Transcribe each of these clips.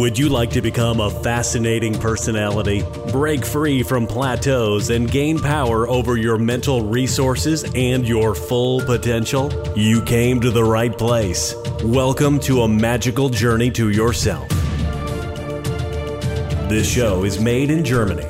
Would you like to become a fascinating personality, break free from plateaus, and gain power over your mental resources and your full potential? You came to the right place. Welcome to a magical journey to yourself. This show is made in Germany.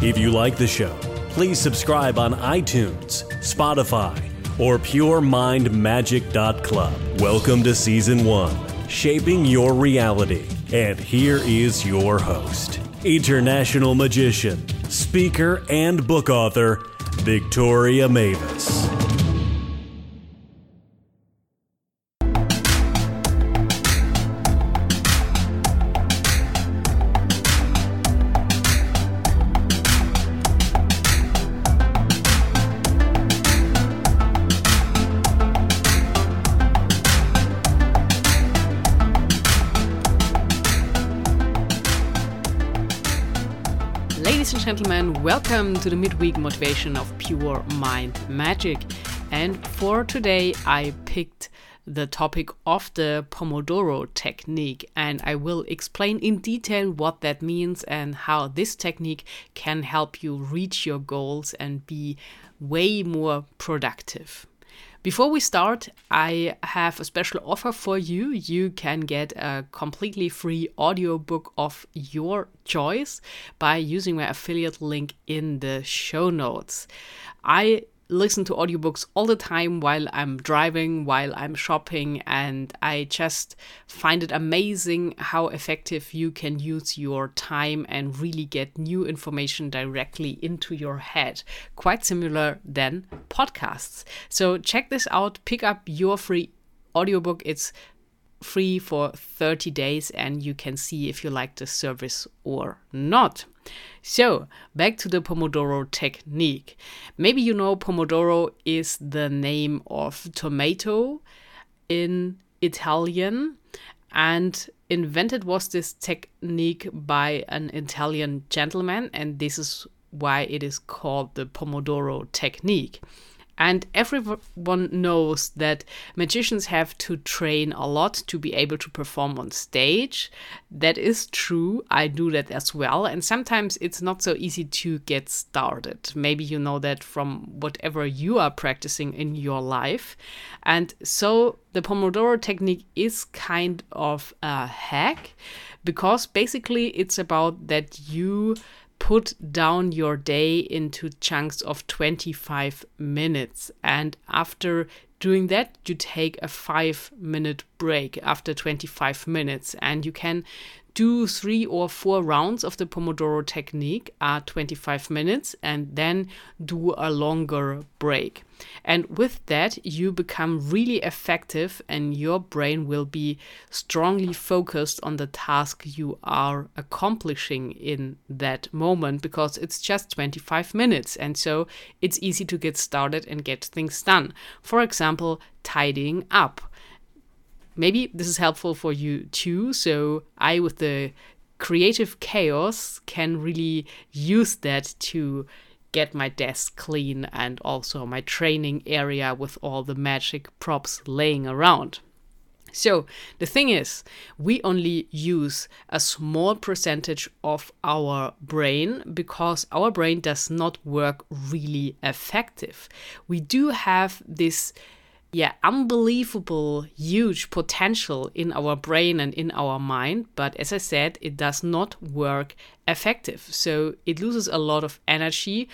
If you like the show, please subscribe on iTunes, Spotify, or PureMindMagic.club. Welcome to Season 1, Shaping Your Reality. And here is your host, international magician, speaker, and book author, Victoria Mavis. Gentlemen, welcome to the midweek motivation of Pure Mind Magic. And for today, I picked the topic of the Pomodoro technique, and I will explain in detail what that means and how this technique can help you reach your goals and be way more productive. Before we start, I have a special offer for you. You can get a completely free audiobook of your choice by using my affiliate link in the show notes. I listen to audiobooks all the time while I'm driving, while I'm shopping, and I just find it amazing how effective you can use your time and really get new information directly into your head. Quite similar than podcasts. So check this out, pick up your free audiobook. It's free for 30 days and you can see if you like the service or not. So, back to the Pomodoro technique. Maybe you know Pomodoro is the name of tomato in Italian and invented was this technique by an Italian gentleman and this is why it is called the Pomodoro technique. And everyone knows that magicians have to train a lot to be able to perform on stage. That is true. I do that as well. And sometimes it's not so easy to get started. Maybe you know that from whatever you are practicing in your life. And so the Pomodoro technique is kind of a hack because basically it's about that you put down your day into chunks of 25 minutes. And after doing that, you take a five minute break after 25 minutes. And you can do three or four rounds of the Pomodoro technique at 25 minutes and then do a longer break. And with that, you become really effective and your brain will be strongly focused on the task you are accomplishing in that moment because it's just 25 minutes. And so it's easy to get started and get things done. For example, tidying up maybe this is helpful for you too. So I, with the creative chaos, can really use that to get my desk clean and also my training area with all the magic props laying around. So, the thing is, we only use a small percentage of our brain because our brain does not work really effective. We do have this yeah, unbelievable, huge potential in our brain and in our mind. But as I said, it does not work effective. So it loses a lot of energy,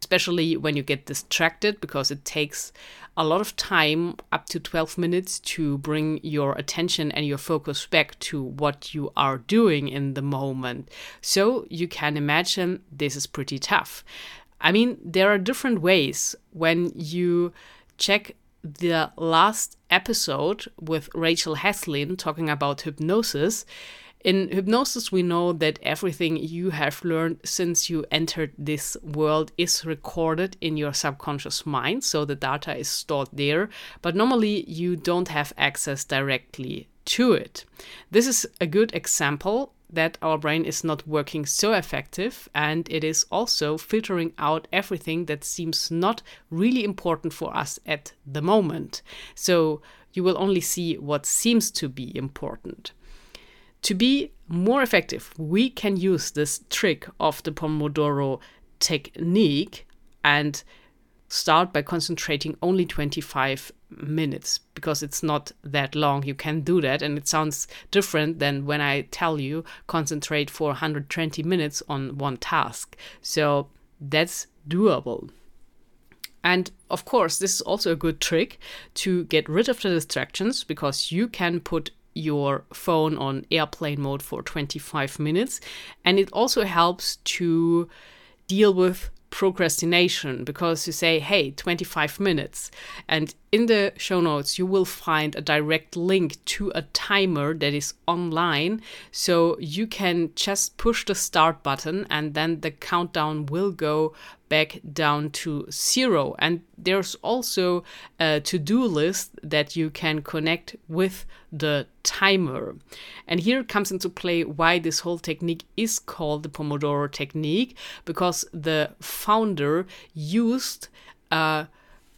especially when you get distracted, because it takes a lot of time, up to 12 minutes, to bring your attention and your focus back to what you are doing in the moment. So you can imagine this is pretty tough. I mean, there are different ways when you check the last episode with Rachel Heslin talking about hypnosis. In hypnosis, we know that everything you have learned since you entered this world is recorded in your subconscious mind, so the data is stored there, but normally you don't have access directly to it. This is a good example that our brain is not working so effective and it is also filtering out everything that seems not really important for us at the moment. So you will only see what seems to be important. To be more effective, we can use this trick of the Pomodoro technique and start by concentrating only 25 minutes because it's not that long. You can do that, and it sounds different than when I tell you concentrate for 120 minutes on one task. So that's doable. And of course, this is also a good trick to get rid of the distractions because you can put your phone on airplane mode for 25 minutes. And it also helps to deal with procrastination because you say, hey, 25 minutes. And in the show notes, you will find a direct link to a timer that is online. So you can just push the start button and then the countdown will go back down to zero. And there's also a to do list that you can connect with the timer. And here comes into play why this whole technique is called the Pomodoro technique because the founder used a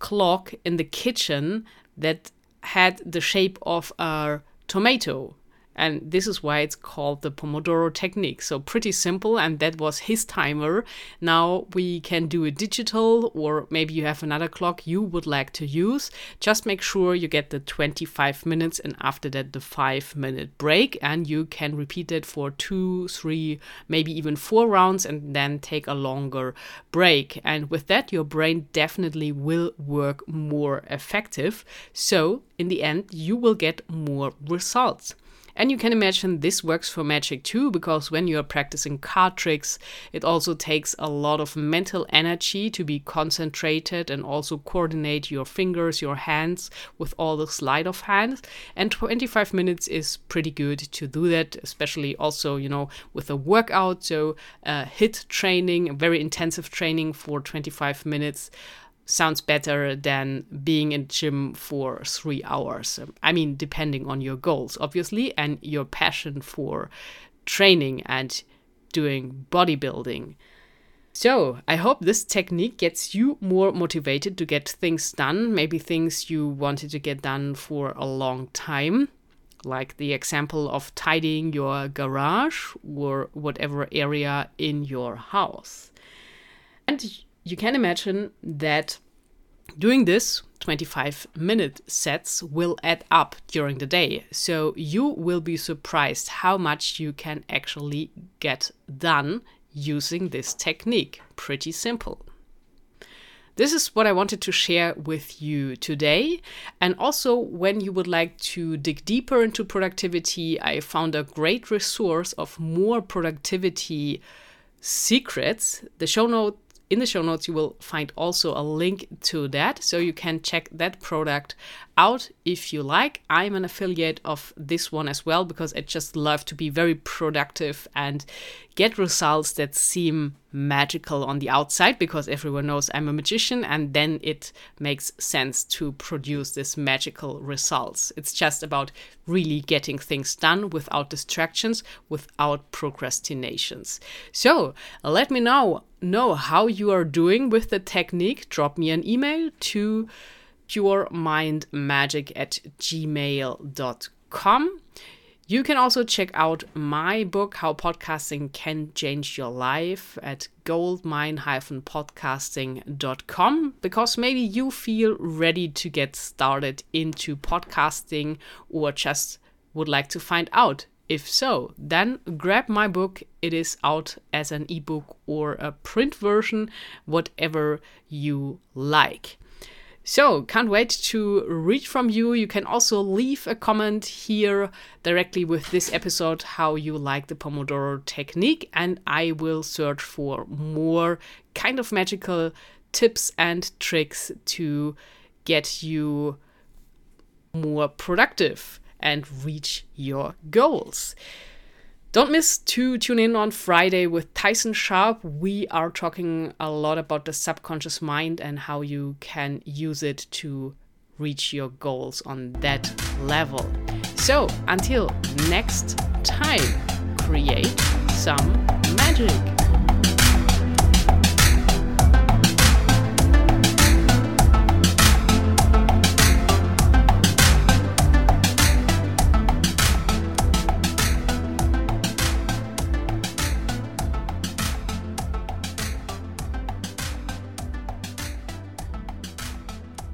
clock in the kitchen that had the shape of a tomato and this is why it's called the Pomodoro technique. So, pretty simple, and that was his timer. Now we can do it digital, or maybe you have another clock you would like to use. Just make sure you get the 25 minutes, and after that, the five minute break. And you can repeat it for two, three, maybe even four rounds, and then take a longer break. And with that, your brain definitely will work more effective. So, in the end, you will get more results. And you can imagine this works for magic too, because when you are practicing card tricks, it also takes a lot of mental energy to be concentrated and also coordinate your fingers, your hands with all the sleight of hand. And 25 minutes is pretty good to do that, especially also, you know, with a workout. So, uh, HIIT training, very intensive training for 25 minutes sounds better than being in gym for three hours. Um, I mean, depending on your goals, obviously, and your passion for training and doing bodybuilding. So, I hope this technique gets you more motivated to get things done, maybe things you wanted to get done for a long time, like the example of tidying your garage or whatever area in your house. And you can imagine that doing this 25 minute sets will add up during the day. So you will be surprised how much you can actually get done using this technique. Pretty simple. This is what I wanted to share with you today. And also, when you would like to dig deeper into productivity, I found a great resource of more productivity secrets. The show note in the show notes, you will find also a link to that. So you can check that product out if you like. I'm an affiliate of this one as well because I just love to be very productive and get results that seem magical on the outside because everyone knows I'm a magician and then it makes sense to produce this magical results. It's just about really getting things done without distractions, without procrastinations. So, let me know know how you are doing with the technique. Drop me an email to puremindmagic at gmail.com. You can also check out my book, How Podcasting Can Change Your Life, at goldmine-podcasting.com because maybe you feel ready to get started into podcasting or just would like to find out. If so, then grab my book. It is out as an ebook or a print version, whatever you like. So, can't wait to read from you. You can also leave a comment here directly with this episode how you like the Pomodoro technique, and I will search for more kind of magical tips and tricks to get you more productive and reach your goals. Don't miss to tune in on Friday with Tyson Sharp. We are talking a lot about the subconscious mind and how you can use it to reach your goals on that level. So, until next time, create some magic.